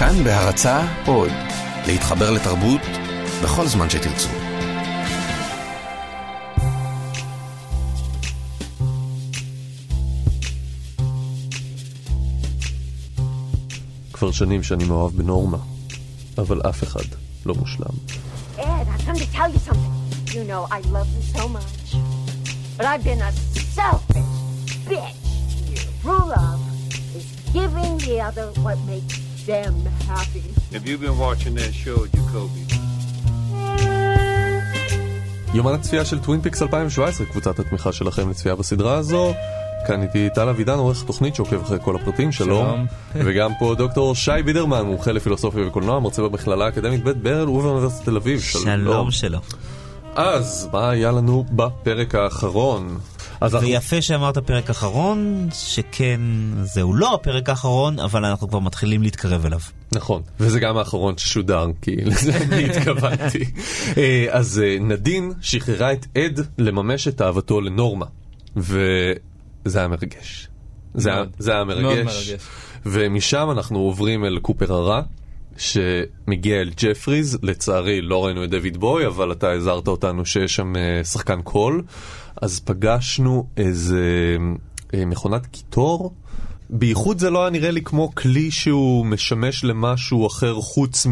כאן בהרצה עוד, להתחבר לתרבות בכל זמן שתרצו. כבר שנים שאני מאוהב בנורמה, אבל אף אחד לא מושלם. Ed, I've come to tell you something. You know I love you so much. But I've been a selfish bitch. True love is giving the other what makes them happy. Have you been watching that show, Jacoby? יומן הצפייה של טווין פיקס 2017, קבוצת התמיכה שלכם לצפייה בסדרה הזו. כאן איתי טל אבידן, עורך תוכנית שעוקב אחרי כל הפרטים, שלום. שלום. וגם פה דוקטור שי בידרמן, מומחה לפילוסופיה וקולנוע, מרצה במכללה האקדמית בית ברל ובאוניברסיטת תל אביב. שלום שלום. אז, מה היה לנו בפרק האחרון? אז אנחנו... ויפה שאמרת פרק אחרון, שכן, זהו לא הפרק האחרון, אבל אנחנו כבר מתחילים להתקרב אליו. נכון, וזה גם האחרון ששודר, כי לזה אני התכוונתי. אה, אז אה, נדין שחררה את אד לממש את אהבתו לנורמה, וזה היה מרגש. זה היה- מאוד. זה היה מאוד מרגש. מרגש. ומשם אנחנו עוברים אל קופר הרע, שמגיע אל ג'פריז, לצערי לא ראינו את דיוויד בואי, אבל אתה הזהרת אותנו שיש שם אה, שחקן קול, אז פגשנו איזה אה, מכונת קיטור. בייחוד זה לא היה נראה לי כמו כלי שהוא משמש למשהו אחר חוץ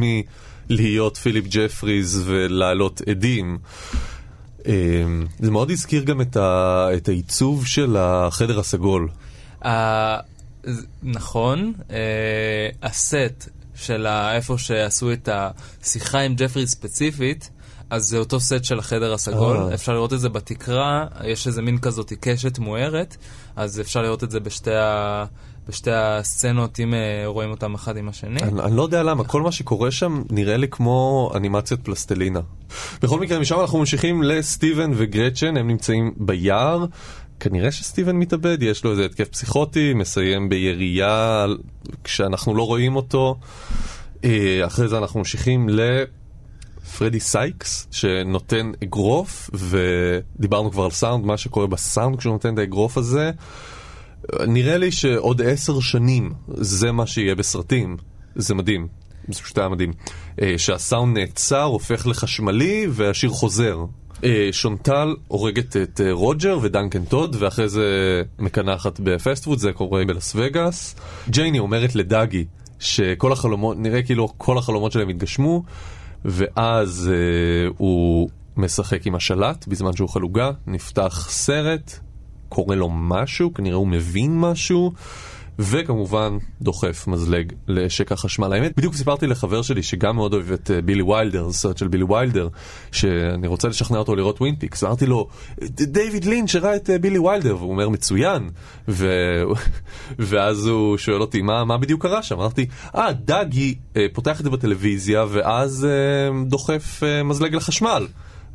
מלהיות פיליפ ג'פריז ולהעלות עדים. אה, זה מאוד הזכיר גם את, ה, את העיצוב של החדר הסגול. ז- נכון, אה, הסט של איפה שעשו את השיחה עם ג'פרי ספציפית, אז זה אותו סט של החדר הסגול, אה. אפשר לראות את זה בתקרה, יש איזה מין כזאת קשת מוארת, אז אפשר לראות את זה בשתי, ה... בשתי הסצנות, אם אה, רואים אותם אחד עם השני. אני, אני לא יודע למה, כל מה שקורה שם נראה לי כמו אנימציית פלסטלינה. בכל מקרה, משם אנחנו ממשיכים לסטיבן וגרצ'ן, הם נמצאים ביער. כנראה שסטיבן מתאבד, יש לו איזה התקף פסיכוטי, מסיים בירייה כשאנחנו לא רואים אותו. אה, אחרי זה אנחנו ממשיכים לפרדי סייקס, שנותן אגרוף, ודיברנו כבר על סאונד, מה שקורה בסאונד כשהוא נותן את האגרוף הזה. נראה לי שעוד עשר שנים זה מה שיהיה בסרטים. זה מדהים. זה פשוט היה מדהים. אה, שהסאונד נעצר, הופך לחשמלי, והשיר חוזר. אה, שונטל הורגת את אה, רוג'ר ודנקן טוד, ואחרי זה מקנחת בפסטפוד, זה קורה בלס וגאס. ג'ייני אומרת לדאגי שכל החלומות, נראה כאילו כל החלומות שלהם התגשמו, ואז אה, הוא משחק עם השלט בזמן שהוא חלוגה, נפתח סרט, קורה לו משהו, כנראה הוא מבין משהו, וכמובן דוחף מזלג לשקע החשמל. האמת, בדיוק סיפרתי לחבר שלי שגם מאוד אוהב את אה, בילי ויילדר, סרט של בילי ויילדר, שאני רוצה לשכנע אותו לראות טווין פיקס, ואמרתי לו, דיוויד לינץ' שראה את אה, בילי ויילדר, והוא אומר מצוין, ו... ואז הוא שואל אותי מה, מה בדיוק קרה שם, אמרתי, אה, דאגי אה, פותח את זה בטלוויזיה, ואז דוחף מזלג לחשמל.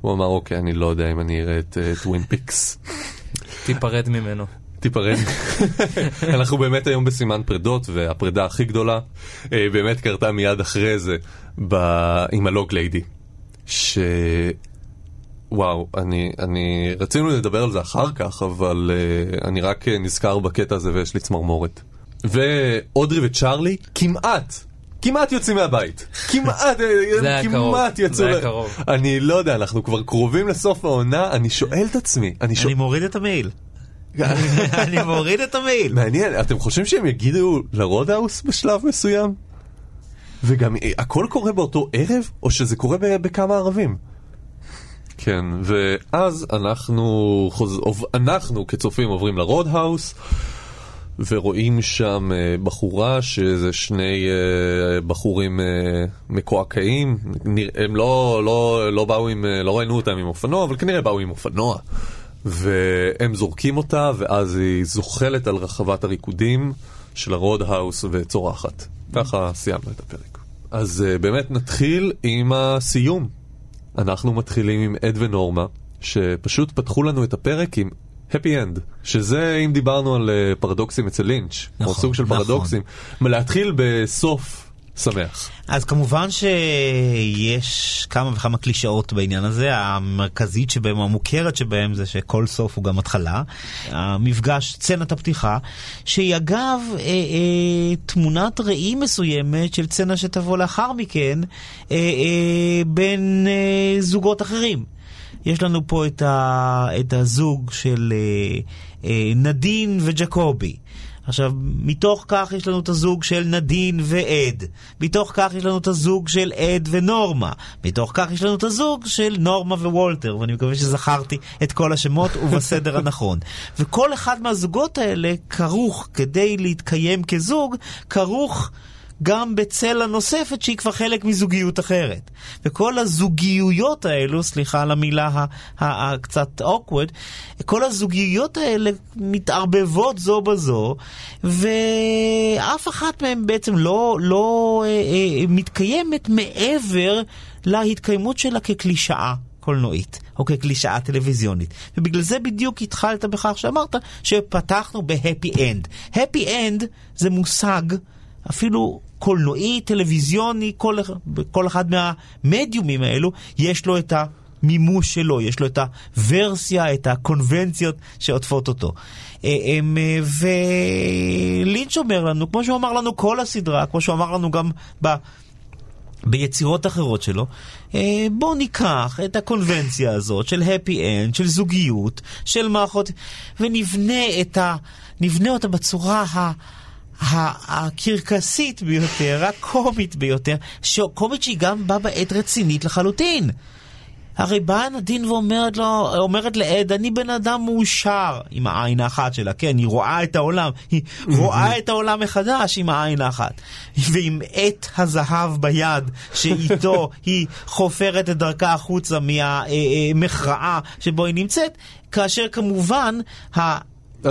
הוא אמר, אוקיי, אני לא יודע אם אני אראה את אה, את טווין פיקס. תיפרד ממנו. תיפרד. אנחנו באמת היום בסימן פרדות, והפרידה הכי גדולה אה, באמת קרתה מיד אחרי זה ב... עם ה Log Lady. ש... וואו, אני, אני... רצינו לדבר על זה אחר כך, אבל uh, אני רק אה, נזכר בקטע הזה ויש לי צמרמורת. ואודרי וצ'ארלי כמעט, כמעט יוצאים מהבית. כמעט, זה היה כמעט קרוב, יצאו... זה היה קרוב. אני לא יודע, אנחנו כבר קרובים לסוף העונה, אני שואל את עצמי, אני שואל... אני מוריד את המייל. אני מוריד את המייל. מעניין, אתם חושבים שהם יגידו לרודהאוס בשלב מסוים? וגם אה, הכל קורה באותו ערב, או שזה קורה בכמה ערבים? כן, ואז אנחנו, חוז... אנחנו כצופים עוברים ל Roadhouse, ורואים שם אה, בחורה שאיזה שני אה, בחורים מקועקעים, הם לא, לא, לא באו עם, לא ראינו אותם עם אופנוע, אבל כנראה באו עם אופנוע. והם זורקים אותה, ואז היא זוחלת על רחבת הריקודים של ה Roadhouse וצורחת. ככה סיימנו את הפרק. אז uh, באמת נתחיל עם הסיום. אנחנו מתחילים עם אד ונורמה, שפשוט פתחו לנו את הפרק עם happy end, שזה אם דיברנו על uh, פרדוקסים אצל לינץ', או נכון, סוג של נכון. פרדוקסים, להתחיל בסוף שמח. אז כמובן שיש כמה וכמה קלישאות בעניין הזה, המרכזית שבהם, המוכרת שבהם זה שכל סוף הוא גם התחלה. המפגש, סצנת הפתיחה, שהיא אגב אה, אה, תמונת ראי מסוימת של סצנה שתבוא לאחר מכן אה, אה, בין אה, זוגות אחרים. יש לנו פה את, ה, את הזוג של אה, אה, נדין וג'קובי. עכשיו, מתוך כך יש לנו את הזוג של נדין ועד. מתוך כך יש לנו את הזוג של עד ונורמה. מתוך כך יש לנו את הזוג של נורמה ווולטר, ואני מקווה שזכרתי את כל השמות ובסדר הנכון. וכל אחד מהזוגות האלה כרוך, כדי להתקיים כזוג, כרוך... גם בצלע נוספת שהיא כבר חלק מזוגיות אחרת. וכל הזוגיויות האלו, סליחה על המילה הקצת awkward, כל הזוגיות האלה מתערבבות זו בזו, ואף אחת מהן בעצם לא, לא אה, אה, מתקיימת מעבר להתקיימות שלה כקלישאה. קולנועית, או כקלישאה טלוויזיונית. ובגלל זה בדיוק התחלת בכך שאמרת שפתחנו בהפי אנד. הפי אנד זה מושג אפילו קולנועי, טלוויזיוני, כל, כל אחד מהמדיומים האלו, יש לו את המימוש שלו, יש לו את הוורסיה, את הקונבנציות שעוטפות אותו. אה, אה, ולינץ' אומר לנו, כמו שהוא אמר לנו כל הסדרה, כמו שהוא אמר לנו גם ב... ביצירות אחרות שלו, אה, בואו ניקח את הקונבנציה הזאת של הפי אנד, של זוגיות, של מערכות, ונבנה את ה... נבנה אותה בצורה ה... הקרקסית ביותר, הקומית ביותר, קומית שהיא גם באה בעת רצינית לחלוטין. הרי באה נדין ואומרת לו, אומרת לעד, אני בן אדם מאושר עם העין האחת שלה, כן, היא רואה את העולם, היא רואה את העולם מחדש עם העין האחת. ועם עט הזהב ביד, שאיתו היא חופרת את דרכה החוצה מהמכרעה שבו היא נמצאת, כאשר כמובן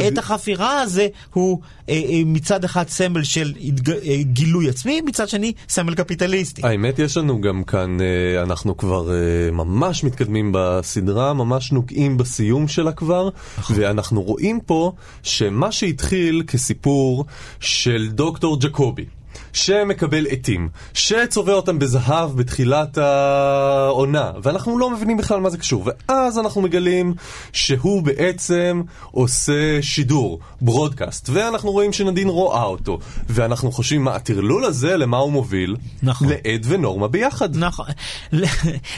עת החפירה הזה הוא אה, אה, מצד אחד סמל של התג... אה, גילוי עצמי, מצד שני סמל קפיטליסטי. האמת יש לנו גם כאן, אה, אנחנו כבר אה, ממש מתקדמים בסדרה, ממש נוגעים בסיום שלה כבר, נכון. ואנחנו רואים פה שמה שהתחיל כסיפור של דוקטור ג'קובי. שמקבל עטים, שצובע אותם בזהב בתחילת העונה, ואנחנו לא מבינים בכלל מה זה קשור. ואז אנחנו מגלים שהוא בעצם עושה שידור, ברודקאסט, ואנחנו רואים שנדין רואה אותו, ואנחנו חושבים, מה, הטרלול הזה, למה הוא מוביל? נכון. לעד ונורמה ביחד. נכון.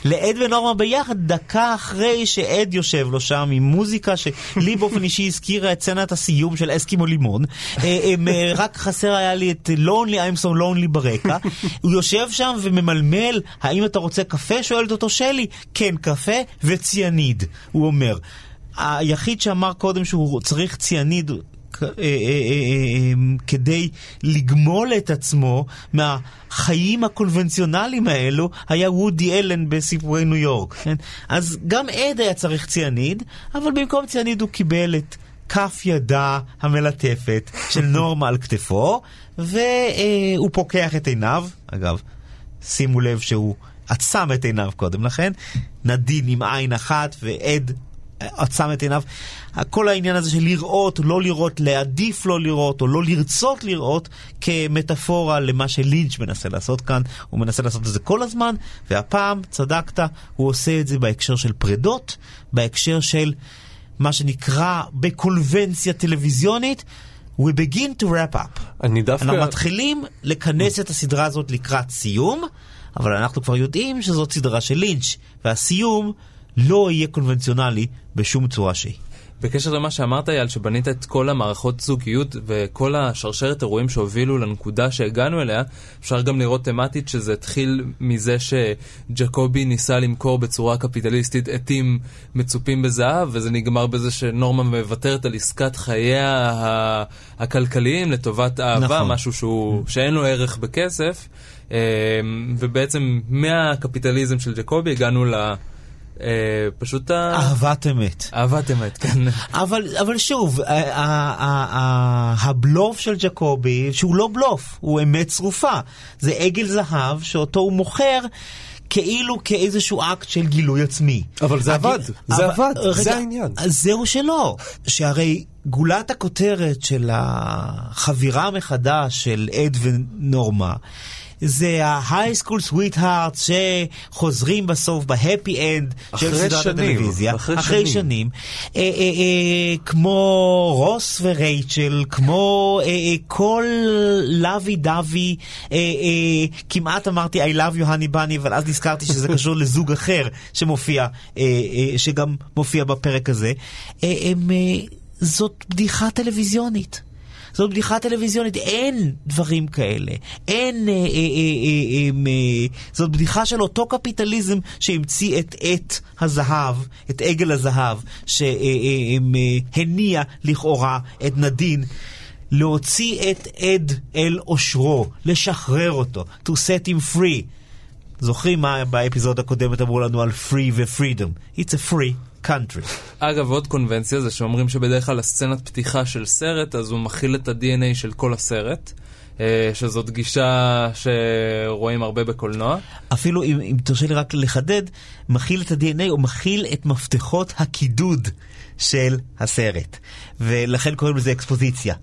לעד ונורמה ביחד, דקה אחרי שעד יושב לו שם עם מוזיקה שלי באופן אישי הזכירה את סצנת הסיום של אסקימו לימון. אה, אה, רק חסר היה לי את לונלי I'm so lonely ברקע. הוא יושב שם וממלמל, האם אתה רוצה קפה? שואלת אותו שלי. כן, קפה וציאניד, הוא אומר. היחיד שאמר קודם שהוא צריך ציאניד אה, אה, אה, כדי לגמול את עצמו מהחיים הקונבנציונליים האלו היה וודי אלן בסיפורי ניו יורק. כן? אז גם עד היה צריך ציאניד, אבל במקום ציאניד הוא קיבל את כף ידה המלטפת של נורמה על כתפו, והוא פוקח את עיניו, אגב, שימו לב שהוא עצם את עיניו קודם לכן, נדין עם עין אחת ועד עצם את עיניו. כל העניין הזה של לראות, לא לראות, להעדיף לא לראות, או לא לרצות לראות, כמטאפורה למה שלינץ' מנסה לעשות כאן. הוא מנסה לעשות את זה כל הזמן, והפעם, צדקת, הוא עושה את זה בהקשר של פרדות, בהקשר של מה שנקרא בקונבנציה טלוויזיונית. We begin to wrap up. אני דווקא... אנחנו מתחילים לכנס את הסדרה הזאת לקראת סיום, אבל אנחנו כבר יודעים שזאת סדרה של לינץ', והסיום לא יהיה קונבנציונלי בשום צורה שהיא. בקשר למה שאמרת, אייל, שבנית את כל המערכות זוגיות וכל השרשרת אירועים שהובילו לנקודה שהגענו אליה, אפשר גם לראות תמטית שזה התחיל מזה שג'קובי ניסה למכור בצורה קפיטליסטית עטים מצופים בזהב, וזה נגמר בזה שנורמה מוותרת על עסקת חייה הכלכליים לטובת אהבה, נכון. משהו שהוא, שאין לו ערך בכסף. אה, ובעצם מהקפיטליזם של ג'קובי הגענו ל... אה, פשוט. אהבת אמת. אהבת אמת, כן. אבל, אבל שוב, הבלוף של ג'קובי, שהוא לא בלוף, הוא אמת צרופה. זה עגל זהב שאותו הוא מוכר. כאילו כאיזשהו אקט של גילוי עצמי. אבל זה עבד, זה עבד, זה העניין. זהו שלא, שהרי גולת הכותרת של החבירה מחדש של עד ונורמה זה ה-high school sweetheart שחוזרים בסוף בהפי אנד של סדרת שנים, הטלוויזיה. אחרי אחרי שנים. שנים. אה, אה, אה, כמו רוס ורייצ'ל, כמו אה, אה, כל לוי דווי, אה, אה, כמעט אמרתי I love you honey bunny, אבל אז נזכרתי שזה קשור לזוג אחר שמופיע, אה, אה, שגם מופיע בפרק הזה. אה, אה, זאת בדיחה טלוויזיונית. זאת בדיחה טלוויזיונית, אין דברים כאלה. אין... אה, אה, אה, אה, אה, אה, זאת בדיחה של אותו קפיטליזם שהמציא את עט הזהב, את עגל הזהב, שהניע לכאורה את נדין. להוציא את עד אל עושרו, לשחרר אותו, to set him free. זוכרים מה באפיזוד הקודמת אמרו לנו על free ו-freedom? It's a free country. אגב, עוד קונבנציה זה שאומרים שבדרך כלל הסצנת פתיחה של סרט, אז הוא מכיל את ה-DNA של כל הסרט, אה, שזאת גישה שרואים הרבה בקולנוע. אפילו אם, אם תרשה לי רק לחדד, מכיל את ה-DNA, הוא מכיל את מפתחות הקידוד של הסרט. ולכן קוראים לזה אקספוזיציה.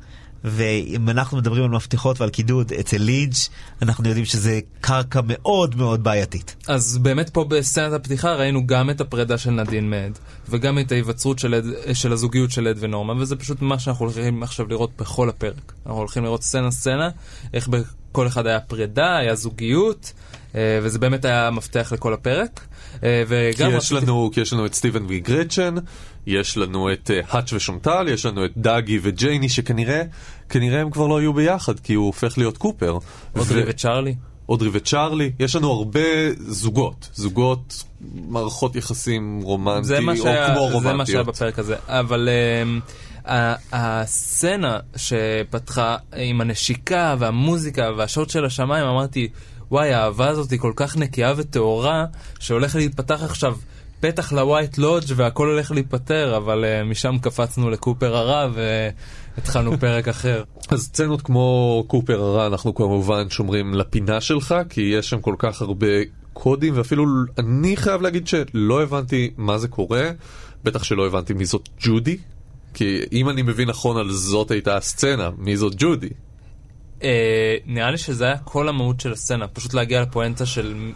ואם אנחנו מדברים על מפתחות ועל קידוד אצל לידג', אנחנו יודעים שזה קרקע מאוד מאוד בעייתית. אז באמת פה בסצנת הפתיחה ראינו גם את הפרידה של נדין מד, וגם את ההיווצרות של, אד, של הזוגיות של אד ונורמה, וזה פשוט מה שאנחנו הולכים עכשיו לראות בכל הפרק. אנחנו הולכים לראות סצנה-סצנה, איך בכל אחד היה פרידה, היה זוגיות, אה, וזה באמת היה המפתח לכל הפרק. אה, כי וגם יש, לנו, כי יש לנו את סטיבן וגרצ'ן, יש לנו את uh, האץ' ושונטל, יש לנו את דאגי וג'ייני, שכנראה כנראה הם כבר לא יהיו ביחד, כי הוא הופך להיות קופר. אודרי ו- וצ'ארלי. אודרי וצ'ארלי, יש לנו הרבה זוגות, זוגות, מערכות יחסים רומנטי, או שהיה, כמו זה מה שהיה רומנטיות. בפרק הזה. אבל ה- הסצנה שפתחה עם הנשיקה והמוזיקה והשוט של השמיים, אמרתי, וואי, האהבה הזאת היא כל כך נקייה וטהורה, שהולך להיפתח עכשיו פתח לווייט לודג' והכל הולך להיפטר, אבל uh, משם קפצנו לקופר הרע והתחלנו פרק אחר. אז סצנות כמו קופר הרע אנחנו כמובן שומרים לפינה שלך, כי יש שם כל כך הרבה קודים, ואפילו אני חייב להגיד שלא הבנתי מה זה קורה, בטח שלא הבנתי מי זאת ג'ודי, כי אם אני מבין נכון על זאת הייתה הסצנה, מי זאת ג'ודי. Uh, נראה לי שזה היה כל המהות של הסצנה, פשוט להגיע לפואנטה של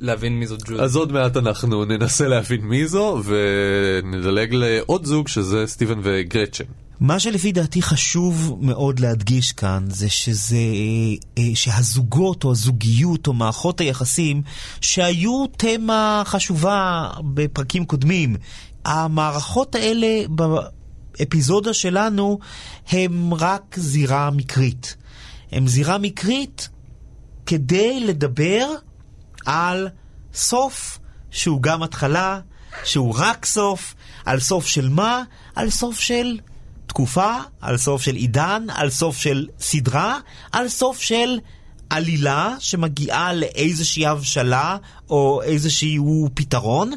להבין מי זאת ג'ודי. אז עוד מעט אנחנו ננסה להבין מי זו, ונדלג לעוד זוג שזה סטיבן וגרצ'ן. מה שלפי דעתי חשוב מאוד להדגיש כאן זה שזה, אה, שהזוגות או הזוגיות או מערכות היחסים שהיו תמה חשובה בפרקים קודמים, המערכות האלה באפיזודה שלנו הם רק זירה מקרית. הם זירה מקרית כדי לדבר על סוף שהוא גם התחלה, שהוא רק סוף, על סוף של מה? על סוף של תקופה, על סוף של עידן, על סוף של סדרה, על סוף של עלילה שמגיעה לאיזושהי הבשלה או איזשהו פתרון,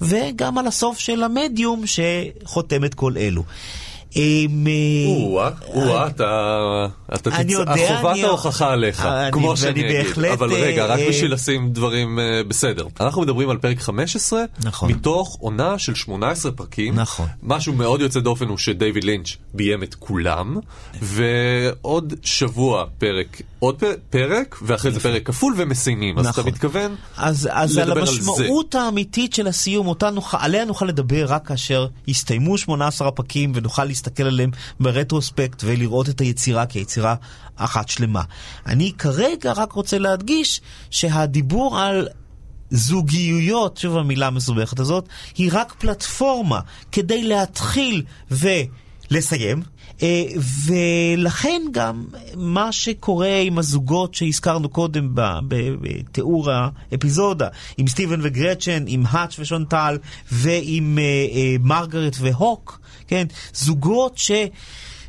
וגם על הסוף של המדיום שחותם את כל אלו. אמ, או-אה, או-אה, אתה, אתה אני. יודע, חובת אני- ההוכחה עליך, כמו שאני אגיד. אבל רגע, רק אה, בשביל לשים דברים אה, בסדר. אנחנו מדברים על פרק 15, נכון. מתוך עונה של 18 פרקים. נכון. משהו מאוד יוצא דופן הוא שדייוויד לינץ' ביים את כולם, ועוד שבוע פרק, עוד פרק, ואחרי זה פרק כפול ומסיימים. אז אתה נכון. מתכוון אז, אז על לדבר על המשמעות האמיתית של הסיום, אותה נוכל, עליה נוכל לדבר רק כאשר יסתיימו 18 הפרקים ונוכל להסתכל עליהם ברטרוספקט ולראות את היצירה כיצירה אחת שלמה. אני כרגע רק רוצה להדגיש שהדיבור על זוגיויות, שוב המילה המסובכת הזאת, היא רק פלטפורמה כדי להתחיל ולסיים. אה, ולכן גם מה שקורה עם הזוגות שהזכרנו קודם בתיאור האפיזודה, עם סטיבן וגרצ'ן, עם האץ' ושונטל ועם אה, אה, מרגרט והוק, כן? זוגות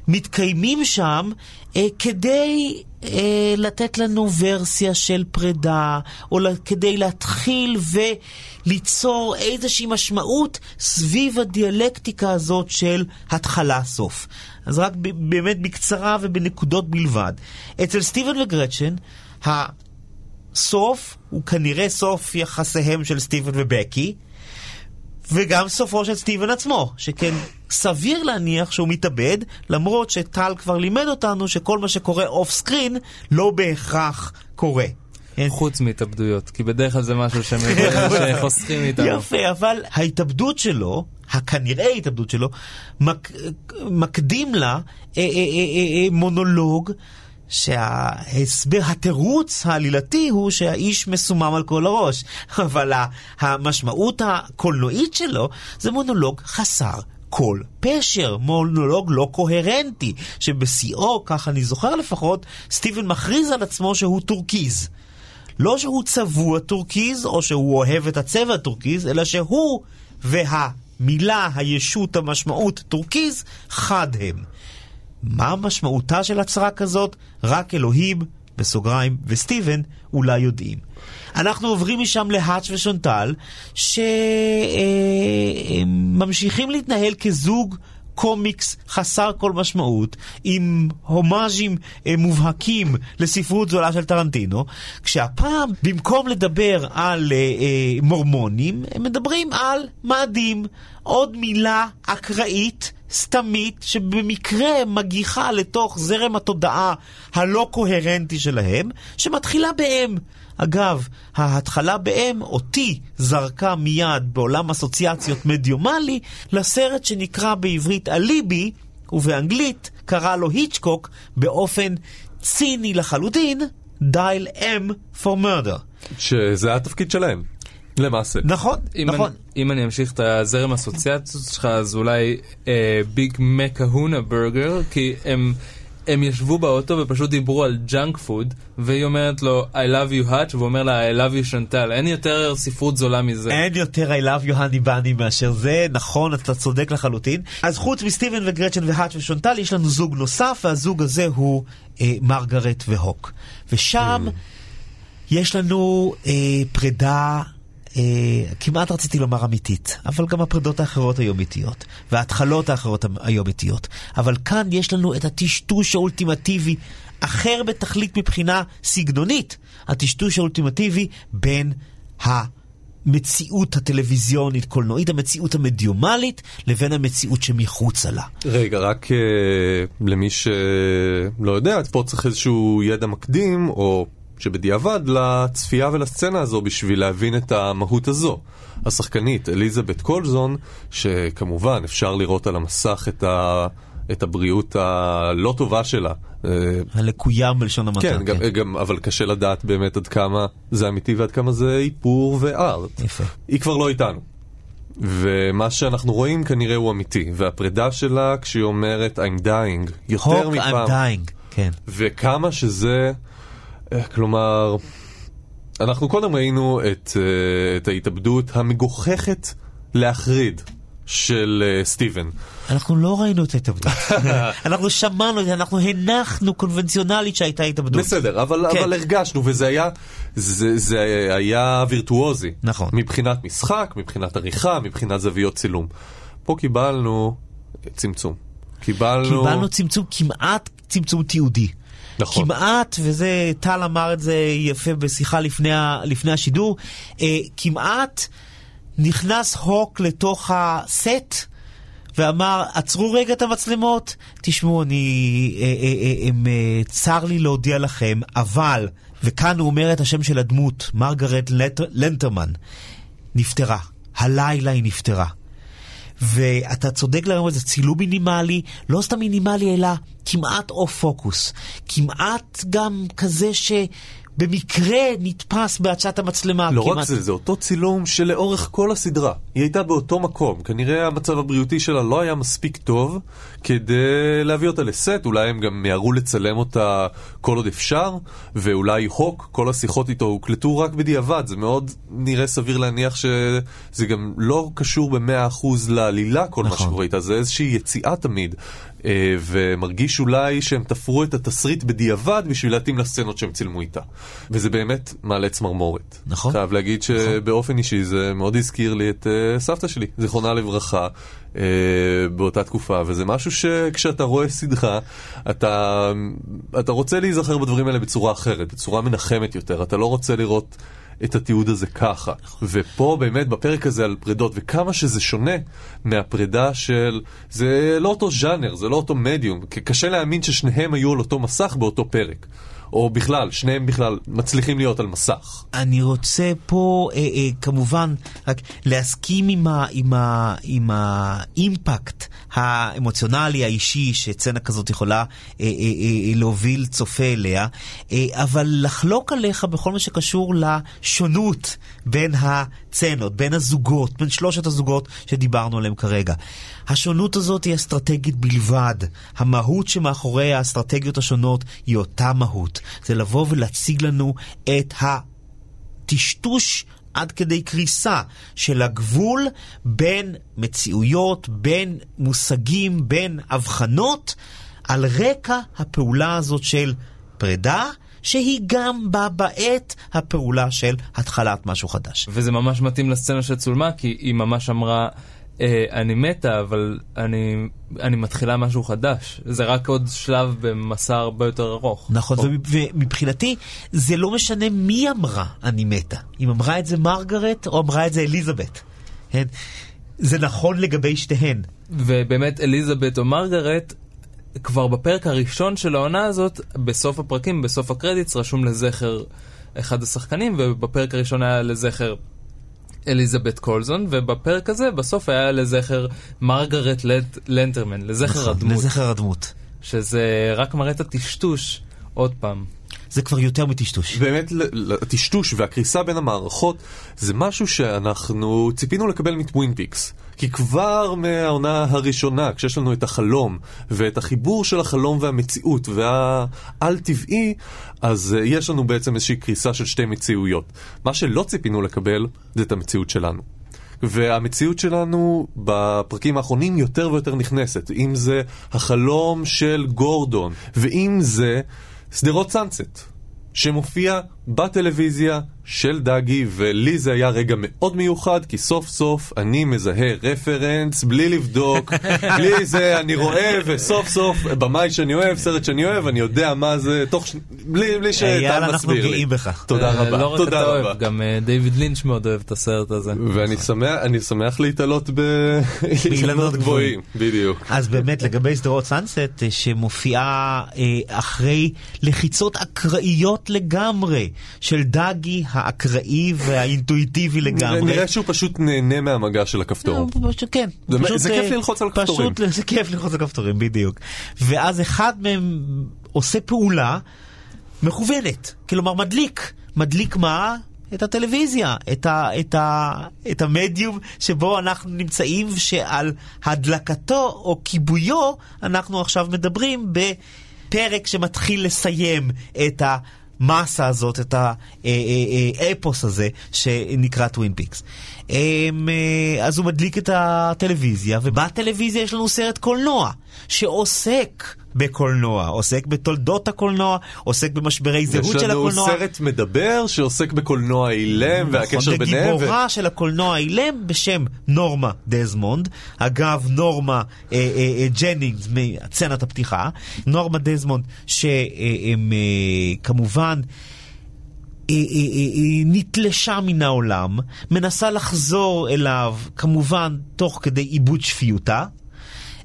שמתקיימים שם אה, כדי אה, לתת לנו ורסיה של פרידה, או לה- כדי להתחיל וליצור איזושהי משמעות סביב הדיאלקטיקה הזאת של התחלה-סוף. אז רק ב- באמת בקצרה ובנקודות בלבד. אצל סטיבן וגרצ'ן, הסוף הוא כנראה סוף יחסיהם של סטיבן ובקי, וגם סופו של סטיבן עצמו, שכן סביר להניח שהוא מתאבד, למרות שטל כבר לימד אותנו שכל מה שקורה אוף סקרין לא בהכרח קורה. כן. חוץ מהתאבדויות, כי בדרך כלל זה משהו שחוסכים מאיתנו. יפה, אבל ההתאבדות שלו, הכנראה ההתאבדות שלו, מק, מקדים לה אה, אה, אה, אה, אה, מונולוג שההסבר, התירוץ העלילתי הוא שהאיש מסומם על כל הראש, אבל המשמעות הקולנועית שלו זה מונולוג חסר כל פשר, מונולוג לא קוהרנטי, שבשיאו, כך אני זוכר לפחות, סטיבן מכריז על עצמו שהוא טורקיז. לא שהוא צבוע טורקיז, או שהוא אוהב את הצבע הטורקיז, אלא שהוא והמילה, הישות, המשמעות טורקיז, חד הם. מה משמעותה של הצהרה כזאת? רק אלוהים, בסוגריים, וסטיבן אולי יודעים. אנחנו עוברים משם להאץ' ושונטל, שממשיכים להתנהל כזוג קומיקס חסר כל משמעות, עם הומאז'ים אה, מובהקים לספרות זולה של טרנטינו, כשהפעם, במקום לדבר על אה, אה, מורמונים, הם מדברים על מאדים. עוד מילה אקראית, סתמית, שבמקרה מגיחה לתוך זרם התודעה הלא קוהרנטי שלהם, שמתחילה באם. אגב, ההתחלה באם אותי זרקה מיד בעולם אסוציאציות מדיומלי לסרט שנקרא בעברית אליבי, ובאנגלית קרא לו היצ'קוק באופן ציני לחלוטין, דייל אם for murder. שזה התפקיד שלהם, למעשה. נכון, אם נכון. אני, אם אני אמשיך את הזרם האסוציאציות שלך, אז אולי Big Kahuna Burger, כי הם, הם ישבו באוטו ופשוט דיברו על junk food, והיא אומרת לו I love you hutch, והוא אומר לה I love you שנטל. אין יותר ספרות זולה מזה. אין יותר I love you honey bunny מאשר זה, נכון, אתה צודק לחלוטין. אז חוץ מסטיבן וגרצ'ן והאץ' ושונטל, יש לנו זוג נוסף, והזוג הזה הוא אה, מרגרט והוק. ושם יש לנו אה, פרידה... אה, כמעט רציתי לומר אמיתית, אבל גם הפרידות האחרות היו אמיתיות, וההתחלות האחרות היו אמיתיות. אבל כאן יש לנו את הטשטוש האולטימטיבי, אחר בתכלית מבחינה סגנונית, הטשטוש האולטימטיבי בין המציאות הטלוויזיונית קולנועית, המציאות המדיומלית, לבין המציאות שמחוצה לה. רגע, רק uh, למי שלא יודע, פה צריך איזשהו ידע מקדים, או שבדיעבד, לצפייה ולסצנה הזו בשביל להבין את המהות הזו. השחקנית, אליזבת קולזון, שכמובן אפשר לראות על המסך את, ה, את הבריאות הלא טובה שלה. אה, הלקויה בלשון המעטה. כן, גם, גם, אבל קשה לדעת באמת עד כמה זה אמיתי ועד כמה זה איפור וארט. יפה. היא כבר לא איתנו. ומה שאנחנו רואים כנראה הוא אמיתי, והפרידה שלה כשהיא אומרת I'm dying, יותר הוק, מפעם. I'm dying, כן. וכמה שזה, כלומר, אנחנו קודם ראינו את, אה, את ההתאבדות המגוחכת להחריד של אה, סטיבן. אנחנו לא ראינו את ההתאבדות. אנחנו שמענו את זה, אנחנו הנחנו קונבנציונלית שהייתה התאבדות. בסדר, אבל, כן. אבל הרגשנו, וזה היה, זה, זה היה וירטואוזי. נכון. מבחינת משחק, מבחינת עריכה, מבחינת זוויות צילום. פה קיבלנו צמצום. קיבלנו... קיבלנו צמצום כמעט צמצום תיעודי. נכון. כמעט, וזה, טל אמר את זה יפה בשיחה לפני, לפני השידור, אה, כמעט נכנס הוק לתוך הסט ואמר, עצרו רגע את המצלמות, תשמעו, אני, אה, אה, אה, צר לי להודיע לכם, אבל, וכאן הוא אומר את השם של הדמות, מרגרט לנטרמן, נפטרה. הלילה היא נפטרה. ואתה צודק לגמרי, זה צילום מינימלי, לא סתם מינימלי, אלא כמעט אוף פוקוס. כמעט גם כזה שבמקרה נתפס בהצעת המצלמה. לא כמעט... רק זה, זה אותו צילום שלאורך כל הסדרה. היא הייתה באותו מקום. כנראה המצב הבריאותי שלה לא היה מספיק טוב כדי להביא אותה לסט. אולי הם גם מיהרו לצלם אותה כל עוד אפשר, ואולי הוק, כל השיחות איתו הוקלטו רק בדיעבד. זה מאוד נראה סביר להניח שזה גם לא קשור במאה אחוז לעלילה כל מה נכון. שקורה איתה. זה איזושהי יציאה תמיד. אה, ומרגיש אולי שהם תפרו את התסריט בדיעבד בשביל להתאים לסצנות שהם צילמו איתה. וזה באמת מעלה צמרמורת. נכון. חייב להגיד שבאופן אישי זה מאוד הזכיר לי את uh, סבתא שלי, זיכרונה לברכה, uh, באותה תקופה, וזה משהו שכשאתה רואה סדרה, אתה, אתה רוצה להיזכר בדברים האלה בצורה אחרת, בצורה מנחמת יותר, אתה לא רוצה לראות... את התיעוד הזה ככה. ופה באמת בפרק הזה על פרידות, וכמה שזה שונה מהפרידה של... זה לא אותו ז'אנר, זה לא אותו מדיום. קשה להאמין ששניהם היו על אותו מסך באותו פרק. או בכלל, שניהם בכלל מצליחים להיות על מסך. אני רוצה פה אה, אה, כמובן רק להסכים עם, ה, עם, ה, עם האימפקט האמוציונלי האישי שצנה כזאת יכולה אה, אה, אה, להוביל צופה אליה, אה, אבל לחלוק עליך בכל מה שקשור לשונות בין הצנות, בין הזוגות, בין שלושת הזוגות שדיברנו עליהם כרגע. השונות הזאת היא אסטרטגית בלבד. המהות שמאחורי האסטרטגיות השונות היא אותה מהות. זה לבוא ולהציג לנו את הטשטוש עד כדי קריסה של הגבול בין מציאויות, בין מושגים, בין הבחנות, על רקע הפעולה הזאת של פרידה. שהיא גם בה בעת הפעולה של התחלת משהו חדש. וזה ממש מתאים לסצנה שצולמה, כי היא ממש אמרה, אני מתה, אבל אני, אני מתחילה משהו חדש. זה רק עוד שלב במסע הרבה יותר ארוך. נכון, ומבחינתי זה לא משנה מי אמרה אני מתה. אם אמרה את זה מרגרט או אמרה את זה אליזבת. כן? זה נכון לגבי שתיהן. ובאמת אליזבת או מרגרט, כבר בפרק הראשון של העונה הזאת, בסוף הפרקים, בסוף ה credits, רשום לזכר אחד השחקנים, ובפרק הראשון היה לזכר אליזבת קולסון, ובפרק הזה בסוף היה לזכר מרגרט לנט, לנטרמן, לזכר נכון, הדמות. לזכר הדמות. שזה רק מראה את הטשטוש עוד פעם. זה כבר יותר מטשטוש. באמת, הטשטוש והקריסה בין המערכות זה משהו שאנחנו ציפינו לקבל מטווין פיקס. כי כבר מהעונה הראשונה, כשיש לנו את החלום, ואת החיבור של החלום והמציאות, והעל-טבעי, אז uh, יש לנו בעצם איזושהי קריסה של שתי מציאויות. מה שלא ציפינו לקבל, זה את המציאות שלנו. והמציאות שלנו בפרקים האחרונים יותר ויותר נכנסת. אם זה החלום של גורדון, ואם זה שדרות סאנסט, שמופיע בטלוויזיה של דגי, ולי זה היה רגע מאוד מיוחד, כי סוף סוף אני מזהה רפרנס בלי לבדוק, בלי זה אני רואה, וסוף סוף במאי שאני אוהב, סרט שאני אוהב, אני יודע מה זה, תוך ש... בלי, בלי שאתה מסביר לי. יאללה, אנחנו גאים בך. תודה אה, רבה, לא רק תודה אתה רבה. אוהב, גם אה, דיוויד לינץ' מאוד אוהב את הסרט הזה. ואני שמח, אני שמח להתעלות באילנות גבוהים, בדיוק. אז באמת, לגבי שדרות סאנסט, אה, שמופיעה אחרי לחיצות אקראיות לגמרי של דגי האקראי והאינטואיטיבי לגמרי. נראה שהוא פשוט נהנה מהמגע של הכפתור. לא, כן. זה- פשוט, זה כיף אה, ללחוץ על כפתורים. פשוט זה כיף ללחוץ על כפתורים, בדיוק. ואז אחד מהם עושה פעולה מכוונת, כלומר מדליק. מדליק מה? את הטלוויזיה, את, ה, את, ה, את המדיום שבו אנחנו נמצאים, שעל הדלקתו או כיבויו אנחנו עכשיו מדברים בפרק שמתחיל לסיים את המסה הזאת, את האפוס הזה שנקרא טווין פיקס. אמ, אה, אז הוא מדליק את הטלוויזיה, ובטלוויזיה יש לנו סרט קולנוע שעוסק בקולנוע, עוסק בתולדות הקולנוע, עוסק במשברי זהות יש של לנו הקולנוע. סרט מדבר שעוסק בקולנוע אילם והקשר נכון, ביניהם. ו- וגיבורה של הקולנוע אילם בשם נורמה דזמונד. אגב, נורמה אה, אה, אה, ג'נינגס מסצנת הפתיחה. נורמה דזמונד שהם כמובן... אה, אה, אה, נתלשה מן העולם, מנסה לחזור אליו, כמובן, תוך כדי עיבוד שפיותה.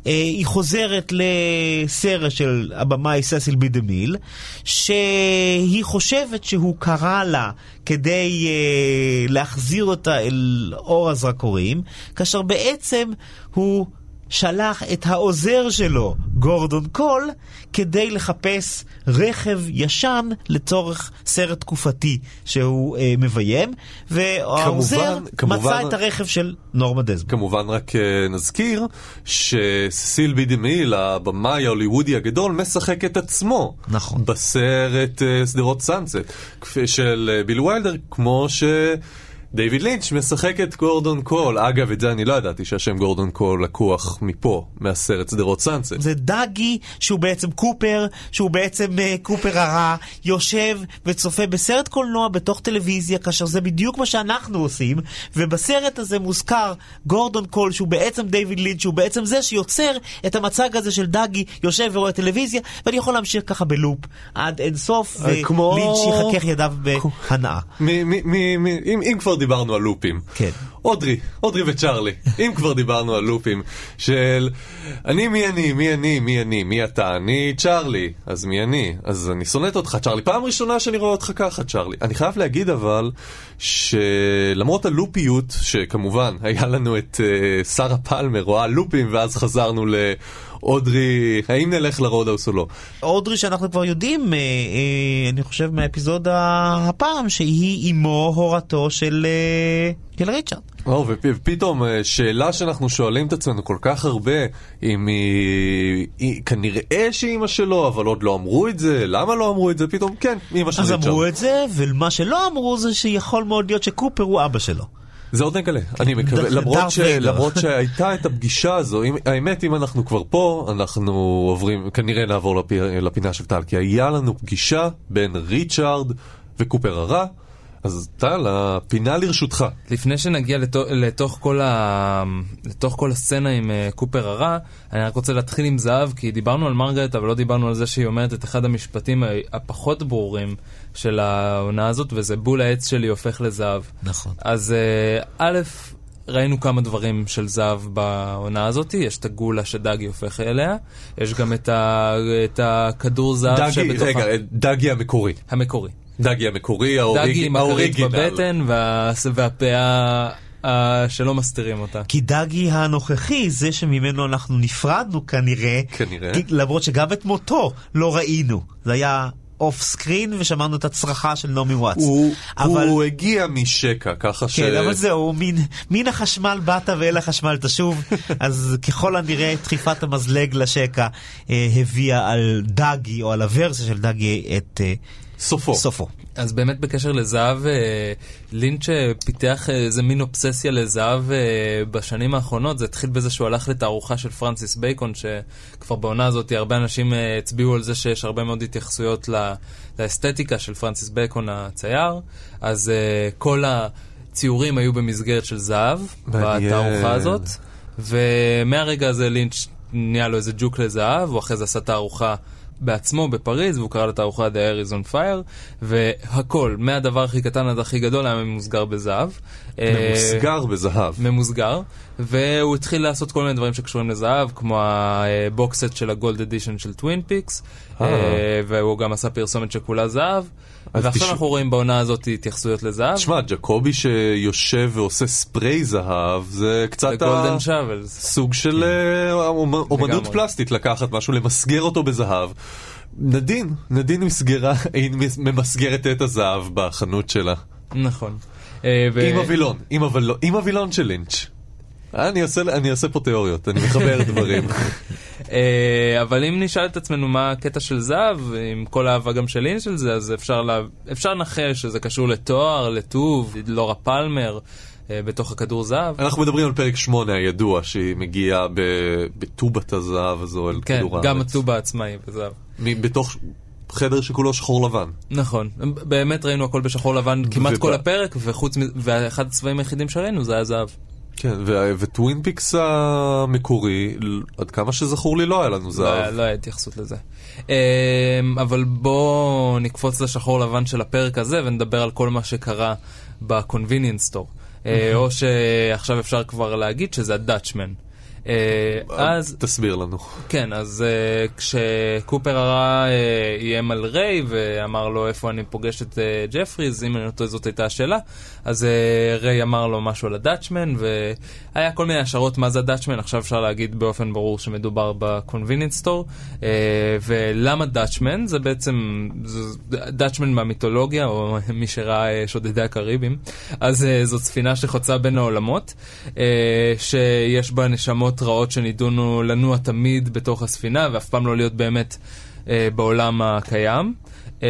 אה, היא חוזרת לסרט של הבמאי ססיל בי דה מיל, שהיא חושבת שהוא קרא לה כדי אה, להחזיר אותה אל אור הזרקורים, כאשר בעצם הוא שלח את העוזר שלו, גורדון קול, כדי לחפש רכב ישן לצורך סרט תקופתי שהוא אה, מביים, והעוזר כמובן- מצא את הרכב של נורמה דזמונד. כמובן רק אה, נזכיר שססיל בי דה מיל, הבמאי ההוליוודי הגדול, משחק את עצמו. נכון. בסרט אה, שדרות סאנסט של אה, ביל ויילדר, כמו ש... דיוויד לינץ' משחק את גורדון קול. אגב, את זה אני לא ידעתי שהשם גורדון קול לקוח מפה, מהסרט שדרות סאנסט. זה דאגי, שהוא בעצם קופר, שהוא בעצם אה, קופר הרע, יושב וצופה בסרט קולנוע בתוך טלוויזיה, כאשר זה בדיוק מה שאנחנו עושים, ובסרט הזה מוזכר גורדון קול, שהוא בעצם דיוויד לינץ', שהוא בעצם זה שיוצר את המצג הזה של דאגי, יושב ורואה טלוויזיה, ואני יכול להמשיך ככה בלופ עד אין סוף, אה, כמו- ולינץ' יחכך ידיו בהנאה. מ- מ- מ- מ- אם, אם כבר דיברנו על לופים. כן. אודרי, אודרי וצ'ארלי, אם כבר דיברנו על לופים, של אני מי אני, מי אני, מי אני, מי אתה, אני צ'ארלי, אז מי אני, אז אני שונאת אותך צ'ארלי, פעם ראשונה שאני רואה אותך ככה צ'ארלי. אני חייב להגיד אבל, שלמרות הלופיות, שכמובן היה לנו את uh, שרה פלמר רואה לופים ואז חזרנו ל... אודרי, האם נלך לרודהאוס או לא? אודרי שאנחנו כבר יודעים, אה, אה, אני חושב מהאפיזוד הפעם, שהיא אמו הורתו של, אה, של ריצ'רד. או, ופתאום שאלה שאנחנו שואלים את עצמנו כל כך הרבה, אם היא... היא כנראה שהיא אימא שלו, אבל עוד לא אמרו את זה, למה לא אמרו את זה? פתאום כן, אימא של אז ריצ'רד. אמרו את זה, ומה שלא אמרו זה שיכול מאוד להיות שקופר הוא אבא שלו. זה עוד נגלה, אני מקווה, למרות, ש... למרות שהייתה את הפגישה הזו, אם... האמת אם אנחנו כבר פה, אנחנו עוברים, כנראה נעבור לפ... לפינה של טל, כי היה לנו פגישה בין ריצ'ארד וקופר הרע, אז טל, הפינה לרשותך. לפני שנגיע לתוך, לתוך, כל, ה, לתוך כל הסצנה עם uh, קופר הרע, אני רק רוצה להתחיל עם זהב, כי דיברנו על מרגרט, אבל לא דיברנו על זה שהיא אומרת את אחד המשפטים הפחות ברורים של העונה הזאת, וזה בול העץ שלי הופך לזהב. נכון. אז uh, א', ראינו כמה דברים של זהב בעונה הזאת, יש את הגולה שדגי הופך אליה, יש גם את, ה, את הכדור זהב דגי, שבתוך רגע, ה- דגי המקורי. המקורי. דגי המקורי, האוריג... דגי עם הכרית. בבטן וה- והפאה אה, שלא מסתירים אותה. כי דגי הנוכחי, זה שממנו אנחנו נפרדנו כנראה, כנראה. כי- למרות שגם את מותו לא ראינו. זה היה off screen ושמענו את הצרחה של נעמי וואטס. הוא, אבל... הוא הגיע משקע, ככה ש... כן, אבל זהו, מן, מן החשמל באת ואל החשמל תשוב, אז ככל הנראה דחיפת המזלג לשקע אה, הביאה על דגי, או על הוורסיה של דגי, את אה, סופו. סופו. אז באמת בקשר לזהב, אה, לינץ' אה, פיתח אה, איזה מין אובססיה לזהב בשנים האחרונות. זה התחיל בזה שהוא הלך לתערוכה של פרנסיס בייקון, שכבר בעונה הזאת הרבה אנשים הצביעו על זה שיש הרבה מאוד התייחסויות ל- לאסתטיקה של פרנסיס בייקון הצייר. אז כל הציורים היו במסגרת של זהב מעניין. בתערוכה הזאת. ומהרגע הזה לינץ' נהיה לו איזה ג'וק לזהב, הוא אחרי זה עשה תערוכה בעצמו בפריז, והוא קרא לתערוכה The Air is on Fire, והכל, מהדבר הכי קטן עד הכי גדול, היה ממוסגר בזהב. אה, ממוסגר בזהב. ממוסגר, והוא התחיל לעשות כל מיני דברים שקשורים לזהב, כמו ה box set של ה gold edition של טווין פיקס, אה. והוא גם עשה פרסומת שכולה זהב, ועכשיו תש- אנחנו רואים בעונה הזאת התייחסויות לזהב. תשמע, ג'קובי שיושב ועושה ספרי זהב, זה קצת שאבלס. סוג של אומ- אומנות. פלסטית לקחת משהו, למסגר אותו בזהב. נדין, נדין מסגרה, היא ממסגרת את הזהב בחנות שלה. נכון. אה, ו- עם הווילון, עם הווילון- עם הווילון של לינץ'. אני עושה, אני עושה פה תיאוריות, אני מחבר דברים. אה, אבל אם נשאל את עצמנו מה הקטע של זהב, עם כל האהבה גם של לין של זה, אז אפשר, לה... אפשר לנחש שזה קשור לתואר, לטוב, לורה פלמר, אה, בתוך הכדור זהב. אנחנו מדברים על פרק 8 הידוע, שהיא מגיעה בטובת הזהב הזו אל כן, כדור הארץ. גם הטובה עצמה היא בזהב. בתוך חדר שכולו שחור לבן. נכון, באמת ראינו הכל בשחור לבן כמעט כל הפרק, וחוץ. ואחד הצבעים היחידים שראינו זה היה זהב. כן, וטווין פיקס המקורי, עד כמה שזכור לי לא היה לנו לא זהב. לא היה התייחסות לזה. אמ, אבל בואו נקפוץ לשחור לבן של הפרק הזה ונדבר על כל מה שקרה ב-convenience store. אה, או שעכשיו אפשר כבר להגיד שזה הדאצ'מן. אה, אז תסביר לנו. כן, אז אה, כשקופר הרע אה, איים על ריי ואמר לו איפה אני פוגש את אה, ג'פריז, אם אני לא טועה זאת הייתה השאלה, אז uh, ריי אמר לו משהו על הדאצ'מן, והיה כל מיני השערות מה זה הדאצ'מן, עכשיו אפשר להגיד באופן ברור שמדובר store, uh, ולמה דאצ'מן? זה בעצם, דאצ'מן מהמיתולוגיה, או מי שראה uh, שודדי הקריבים, אז uh, זו ספינה שחוצה בין העולמות, uh, שיש בה נשמות רעות שנידונו לנוע תמיד בתוך הספינה, ואף פעם לא להיות באמת uh, בעולם הקיים. Uh,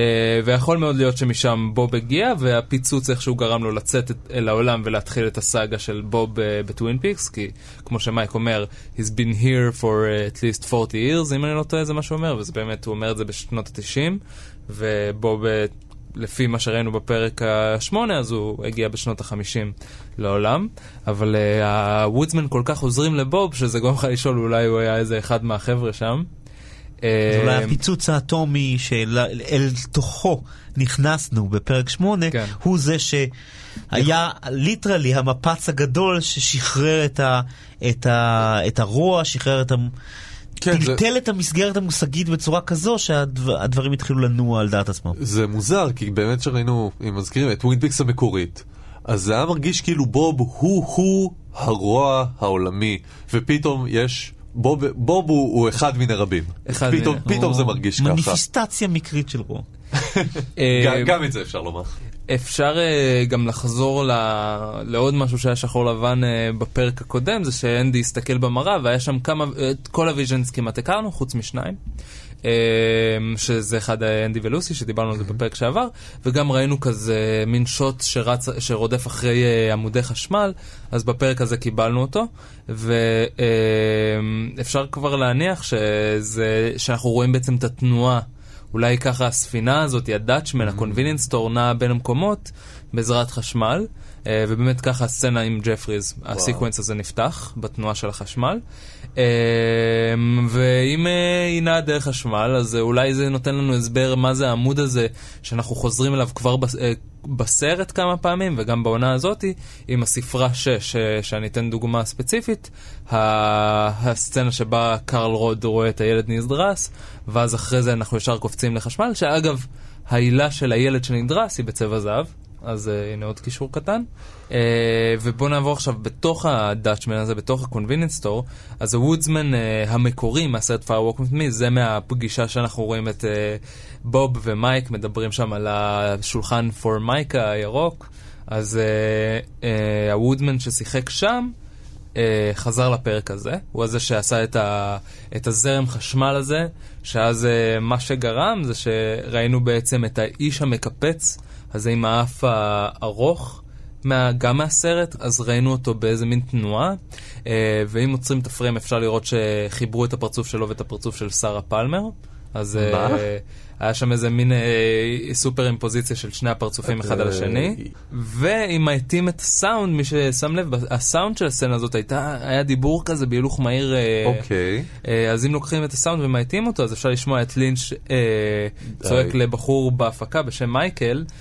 ויכול מאוד להיות שמשם בוב הגיע, והפיצוץ איכשהו גרם לו לצאת את, אל העולם ולהתחיל את הסאגה של בוב uh, בטווין פיקס, כי כמו שמייק אומר, he's been here for uh, at least 40 years, אם אני לא טועה זה מה שהוא אומר, וזה באמת, הוא אומר את זה בשנות ה-90, ובוב, uh, לפי מה שראינו בפרק השמונה, אז הוא הגיע בשנות החמישים לעולם, אבל uh, הוודסמן כל כך עוזרים לבוב, שזה גורם לך לשאול אולי הוא היה איזה אחד מהחבר'ה שם. אולי אה, הפיצוץ האטומי שאל תוכו נכנסנו בפרק 8, כן. הוא זה שהיה literally המפץ הגדול ששחרר את, ה, את, ה, את הרוע, שחרר את ה... כן, זה- טלטל את המסגרת המושגית בצורה כזו שהדברים התחילו לנוע על דעת עצמם. זה מוזר, כי באמת שראינו, אם מזכירים, את טווין פיקס המקורית, אז זה היה מרגיש כאילו בוב הוא-הוא הרוע העולמי, ופתאום יש... בוב, בוב הוא, הוא אחד מיני רבים. אחד פתאום, מיני- פתאום הוא זה מרגיש ככה. מניפיסטציה מקרית של רוע. גם, גם את זה אפשר לומר. אפשר אה, גם לחזור ל... לעוד משהו שהיה שחור לבן אה, בפרק הקודם, זה שאנדי הסתכל במראה והיה שם כמה, את כל הוויז'נס כמעט הכרנו, חוץ משניים. אה, שזה אחד אנדי ולוסי, שדיברנו על זה בפרק שעבר, וגם ראינו כזה מין שוט שרץ, שרודף אחרי עמודי חשמל, אז בפרק הזה קיבלנו אותו, ואפשר כבר להניח שזה, שאנחנו רואים בעצם את התנועה אולי ככה הספינה הזאת, הדאצ'מן, ה convenience store, נעה בין המקומות בעזרת חשמל, אה, ובאמת ככה הסצנה עם ג'פריז, ה sequence הזה נפתח בתנועה של החשמל. אה, ואם היא נעה דרך חשמל, אז אה, אולי זה נותן לנו הסבר מה זה העמוד הזה שאנחנו חוזרים אליו כבר אה, בסרט כמה פעמים, וגם בעונה הזאתי, עם הספרה 6, אה, שאני אתן דוגמה ספציפית, הסצנה שבה קרל רוד רואה את הילד נדרס, ואז אחרי זה אנחנו ישר קופצים לחשמל, שאגב, העילה של הילד שנדרס היא בצבע זהב. אז uh, הנה עוד קישור קטן. Uh, ובואו נעבור עכשיו בתוך הדאצ'מן הזה, בתוך ה-convenience store, אז הוודסמן uh, המקורי מהסרט Fire Walk With Me, זה מהפגישה שאנחנו רואים את uh, בוב ומייק מדברים שם על השולחן פורמייקה הירוק, אז uh, uh, הוודמן ששיחק שם, uh, חזר לפרק הזה, הוא הזה שעשה את, ה, את הזרם חשמל הזה, שאז uh, מה שגרם זה שראינו בעצם את האיש המקפץ הזה עם האף הארוך. מה, גם מהסרט, אז ראינו אותו באיזה מין תנועה, אה, ואם עוצרים את הפריים אפשר לראות שחיברו את הפרצוף שלו ואת הפרצוף של שרה פלמר. אז אה, מה? היה שם איזה מין אה, סופר אימפוזיציה של שני הפרצופים אחד על השני. ואם מאטים את הסאונד, מי ששם לב, הסאונד של הסצנה הזאת הייתה, היה דיבור כזה בהילוך מהיר. אה, אוקיי. אה, אז אם לוקחים את הסאונד ומאטים אותו, אז אפשר לשמוע את לינץ' אה, צועק לבחור בהפקה בשם מייקל, אה,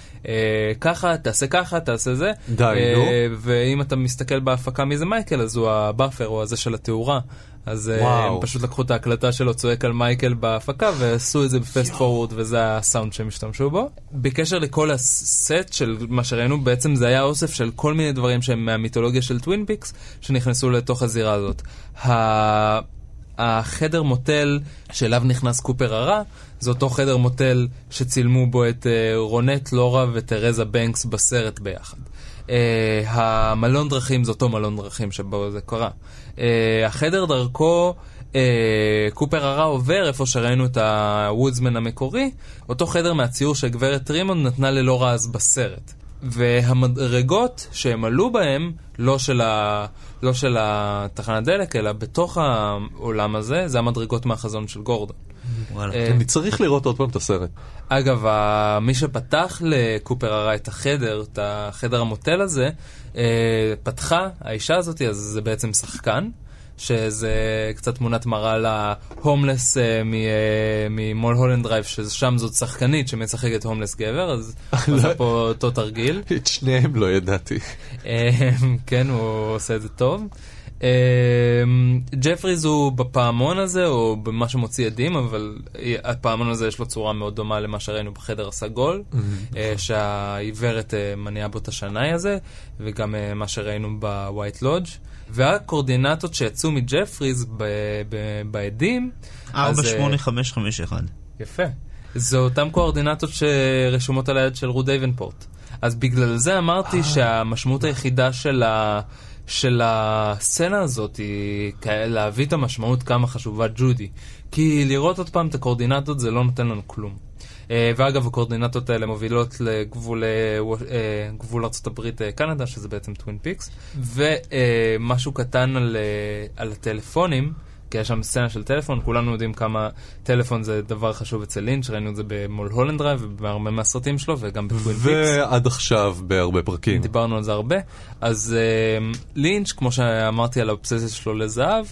ככה, תעשה ככה, תעשה זה. די, אה, נו. ואם אתה מסתכל בהפקה מי זה מייקל, אז הוא ה gaffer, הוא הזה של התאורה. אז אה, וואו. הם פשוט לקחו את ההקלטה שלו צועק על מייקל בהפקה ועשו את זה ב fast forward וזה הסאונד שהם השתמשו בו. בקשר לכל הסט של מה שראינו בעצם זה היה אוסף של כל מיני דברים שהם מהמיתולוגיה של טווין פיקס שנכנסו לתוך הזירה הזאת. החדר מוטל שאליו נכנס קופר הרע זה אותו חדר מוטל שצילמו בו את אה, רונט, לורה וטרזה בנקס בסרט ביחד. Uh, המלון דרכים זה אותו מלון דרכים שבו זה קרה. Uh, החדר דרכו קופר הרע עובר איפה שראינו את הוודסמן המקורי, אותו חדר מהציור שגברת רימונד נתנה ללורה אז בסרט. והמדרגות שהם עלו בהם, לא של, ה... לא של התחנת דלק, אלא בתוך העולם הזה, זה המדרגות מהחזון של גורדון. וואלה. אה, אני צריך לראות עוד פעם את הסרט. אגב, מי שפתח לקופר הרע את החדר, את החדר המוטל הזה, אה, פתחה האישה הזאת, אז זה בעצם שחקן, שזה קצת תמונת מראה להומלס ממולהולנד דרייב, ששם זאת שחקנית שמשחקת הומלס גבר, אז הוא עשה פה אותו תרגיל. את שניהם לא ידעתי. אה, כן, הוא עושה את זה טוב. אה, ג'פריז הוא בפעמון הזה, או במה שמוציא אדים, אבל הפעמון הזה יש לו צורה מאוד דומה למה שראינו בחדר הסגול, אה, שהעיוורת מניעה בו את השנאי הזה, וגם מה שראינו בווייט לודג'. והקואורדינטות שיצאו מג'פריז באדים, אז, אה, 48551. יפה. זה אותן קואורדינטות שרשומות על היד של רות דייבנפורט. אז בגלל זה אמרתי שהמשמעות היחידה של, ה... של הסצנה הזאת היא להביא את המשמעות כמה חשובה ג'ודי. כי לראות עוד פעם את הקואורדינטות זה לא נותן לנו כלום. אה, ואגב, הקואורדינטות האלה מובילות לגבול אה, אה, גבול ארה"ב-קנדה, שזה בעצם טווין פיקס. ומשהו קטן על, על הטלפונים. כי יש שם סצנה של טלפון, כולנו יודעים כמה טלפון זה דבר חשוב אצל לינץ', ראינו את זה במולהולנד דרייב ובהרבה מהסרטים שלו וגם בטווין פיקס. ועד עכשיו בהרבה פרקים. דיברנו על זה הרבה. אז uh, לינץ', כמו שאמרתי על האובססיה שלו לזהב,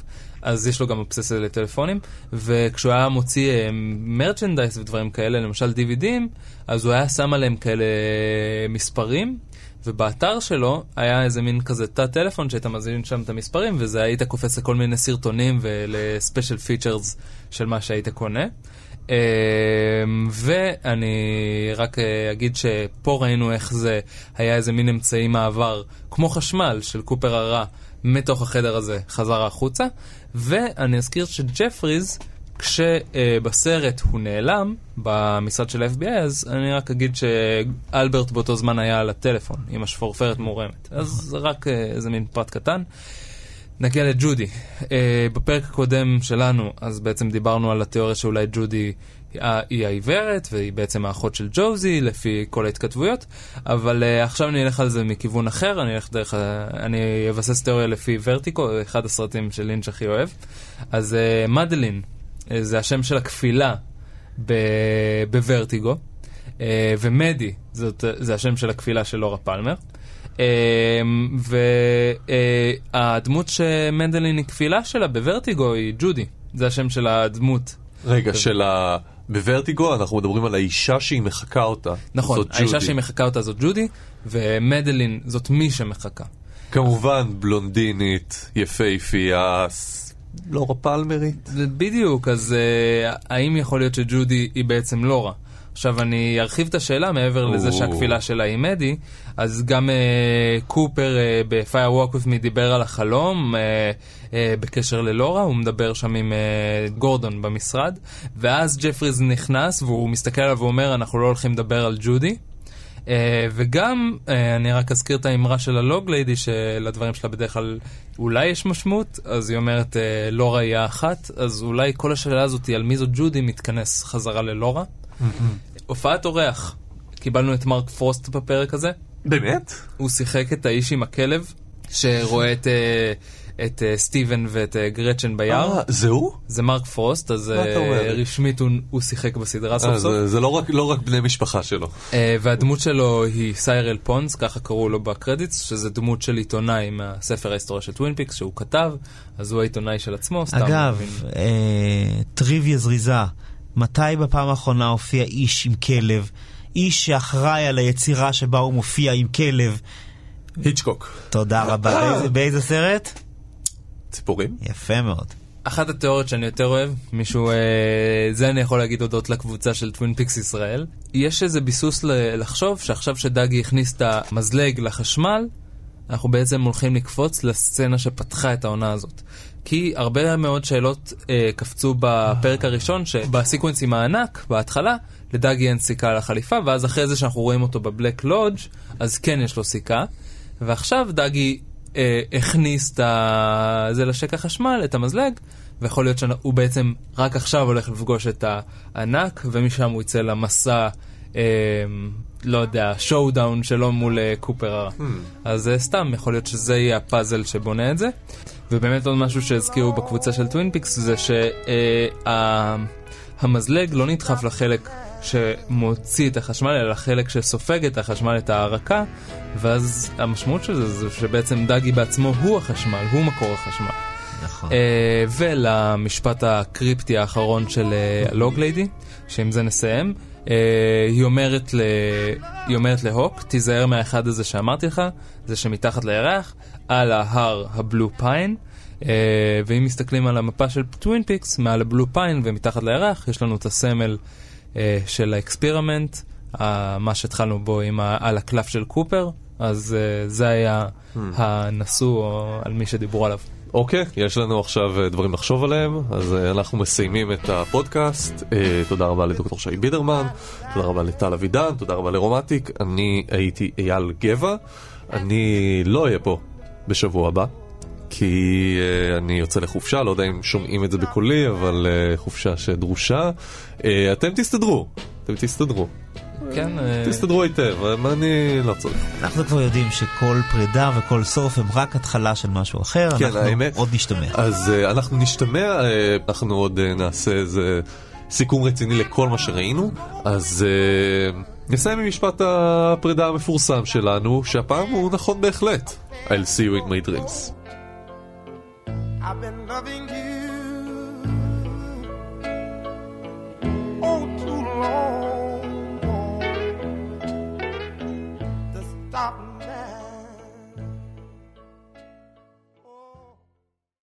אז יש לו גם אובססיה לטלפונים, וכשהוא היה מוציא merchandise ודברים כאלה, למשל DVDים, אז הוא היה שם עליהם כאלה מספרים. ובאתר שלו היה איזה מין כזה תא טלפון שהיית מזין שם את המספרים וזה היית קופץ לכל מיני סרטונים ול special features של מה שהיית קונה. אמ, ואני רק אה, אגיד שפה ראינו איך זה היה איזה מין אמצעי מעבר כמו חשמל של קופר הרע מתוך החדר הזה חזר החוצה ואני אזכיר שג'פריז כשבסרט הוא נעלם במשרד של ה-FBI, אז אני רק אגיד שאלברט באותו זמן היה על הטלפון עם השפורפרת מורמת. אז רק אה, איזה מין פרט קטן. נגיע לג'ודי. Uh, בפרק הקודם שלנו, אז בעצם דיברנו על התיאוריה שאולי ג'ודי היא העיוורת, והיא בעצם האחות של ג'וזי, לפי כל ההתכתבויות, אבל uh, עכשיו אני אלך על זה מכיוון אחר, אני אלך דרך, uh, אני אבסס תיאוריה לפי ורטיקו, אחד הסרטים של לינץ' הכי אוהב. אז uh, מדלין, אה, זה השם של הכפילה בוורטיגו, אה, ומדי זאת, זה השם של הכפילה של לורה פלמר. אה, והדמות שמנדלין היא כפילה שלה בוורטיגו היא ג'ודי, זה השם של הדמות. רגע, של ה... בוורטיגו אנחנו מדברים על האישה שהיא מחקה אותה. נכון, זאת האישה ג'ודי. שהיא מחקה אותה זאת ג'ודי, ומדלין זאת מי שמחקה. כמובן בלונדינית, יפהפייה, ס- לורה פלמרית. בדיוק, אז uh, האם יכול להיות שג'ודי היא בעצם לורה? עכשיו אני ארחיב את השאלה מעבר לזה. שהכפילה שלה היא מדי, אז גם uh, קופר uh, ב-Fire Walk With Me דיבר על החלום uh, uh, בקשר ללורה, הוא מדבר שם עם uh, גורדון במשרד, ואז ג'פריז נכנס והוא מסתכל עליו ואומר אנחנו לא הולכים לדבר על ג'ודי. Uh, וגם, uh, אני רק אזכיר את האמרה של הלוג ליידי, שלדברים שלה בדרך כלל אולי יש משמעות, אז היא אומרת, uh, לורה היא האחת, אז אולי כל השאלה הזאת על מי זו ג'ודי מתכנס חזרה ללורה. הופעת אורח, קיבלנו את מרק פרוסט בפרק הזה, באמת? הוא שיחק את האיש עם הכלב, שרואה את, uh, את uh, סטיבן ואת uh, גרצ'ן ביער. אה, זה הוא? זה מרק פרוסט, אז uh? רשמית הוא, הוא שיחק בסדרה סוף אה, סוף. זה- זה לא רק- לא רק בני משפחה שלו. Uh, והדמות שלו היא סיירל פונס, ככה קראו לו בקרדיטס, שזה דמות של עיתונאי מהספר ההיסטוריה של טווין פיקס שהוא כתב, אז הוא העיתונאי של עצמו, סתם אגב. אה, טריוויה זריזה, מתי בפעם האחרונה הופיע איש עם כלב? איש שאחראי על היצירה שבה הוא מופיע עם כלב. היצ'קוק. תודה רבה. באיזה- באיזה סרט? ציפורים? יפה מאוד. אחת התיאוריות שאני יותר אוהב, מישהו, אה, זה אני יכול להגיד הודות לקבוצה של טווין פיקס ישראל, יש איזה ביסוס לחשוב שעכשיו שדאגי הכניס את המזלג לחשמל, אנחנו בעצם הולכים לקפוץ לסצנה שפתחה את העונה הזאת. כי הרבה מאוד שאלות אה, קפצו בפרק הראשון, שב sequence עם הענק, בהתחלה, לדאגי אין סיכה על החליפה, ואז אחרי זה שאנחנו רואים אותו בבלק לודג', אז כן יש לו סיכה. ועכשיו דאגי אה, הכניס את ה... זה לשקע החשמל, את המזלג, ויכול להיות שהוא בעצם רק עכשיו הולך לפגוש את הענק, ומשם הוא יצא למסע, אה, לא יודע, showdown שלו מול אה, קופר הרע. אז אה, סתם, יכול להיות שזה יהיה הפאזל שבונה את זה. ובאמת עוד משהו שהזכירו בקבוצה של טווין פיקס זה שהמזלג לא נדחף לחלק שמוציא את החשמל, אלא לחלק שסופג את החשמל, את ההארקה, ואז המשמעות של זה זה שבעצם דאגי בעצמו הוא החשמל, הוא מקור החשמל. נכון. אה, ולמשפט הקריפטי האחרון של אה, הלוג ליידי, שעם זה נסיים, אה, היא אומרת, ל... היא אומרת להוק, תיזהר מהאחד הזה שאמרתי לך, זה שמתחת לירח, על ההר הבלו פיין, אה, ואם מסתכלים על המפה של טווין פיקס, מעל הבלו פיין ומתחת לירח, יש לנו את הסמל אה, של ה experiment, ה- מה שהתחלנו בו עם ה... על הקלף של קופר, אז אה, זה היה הנשוא או על מי שדיברו עליו. אוקיי, יש לנו עכשיו אה, דברים לחשוב עליהם, אז אה, אנחנו מסיימים את הפודקאסט. אה, תודה רבה לדוקטור שי בידרמן, תודה רבה לטל אבידן, תודה רבה לרומטיק. אני הייתי אייל גבע, אני לא אהיה פה בשבוע הבא. כי אני יוצא לחופשה, לא יודע אם שומעים את זה בקולי, אבל חופשה שדרושה. אתם תסתדרו, אתם תסתדרו. כן, אה, תסתדרו היטב, אני לא צריך. אנחנו כבר יודעים שכל פרידה וכל סוף הם רק התחלה של משהו אחר. כן, אנחנו האמת. עוד נשתמע. אז uh, אנחנו נשתמע, uh, אנחנו עוד uh, נעשה איזה סיכום רציני לכל מה שראינו, אז נסיים עם משפט הפרידה המפורסם שלנו, שהפעם הוא נכון בהחלט. I'll see you in my dreams. I've been loving you stop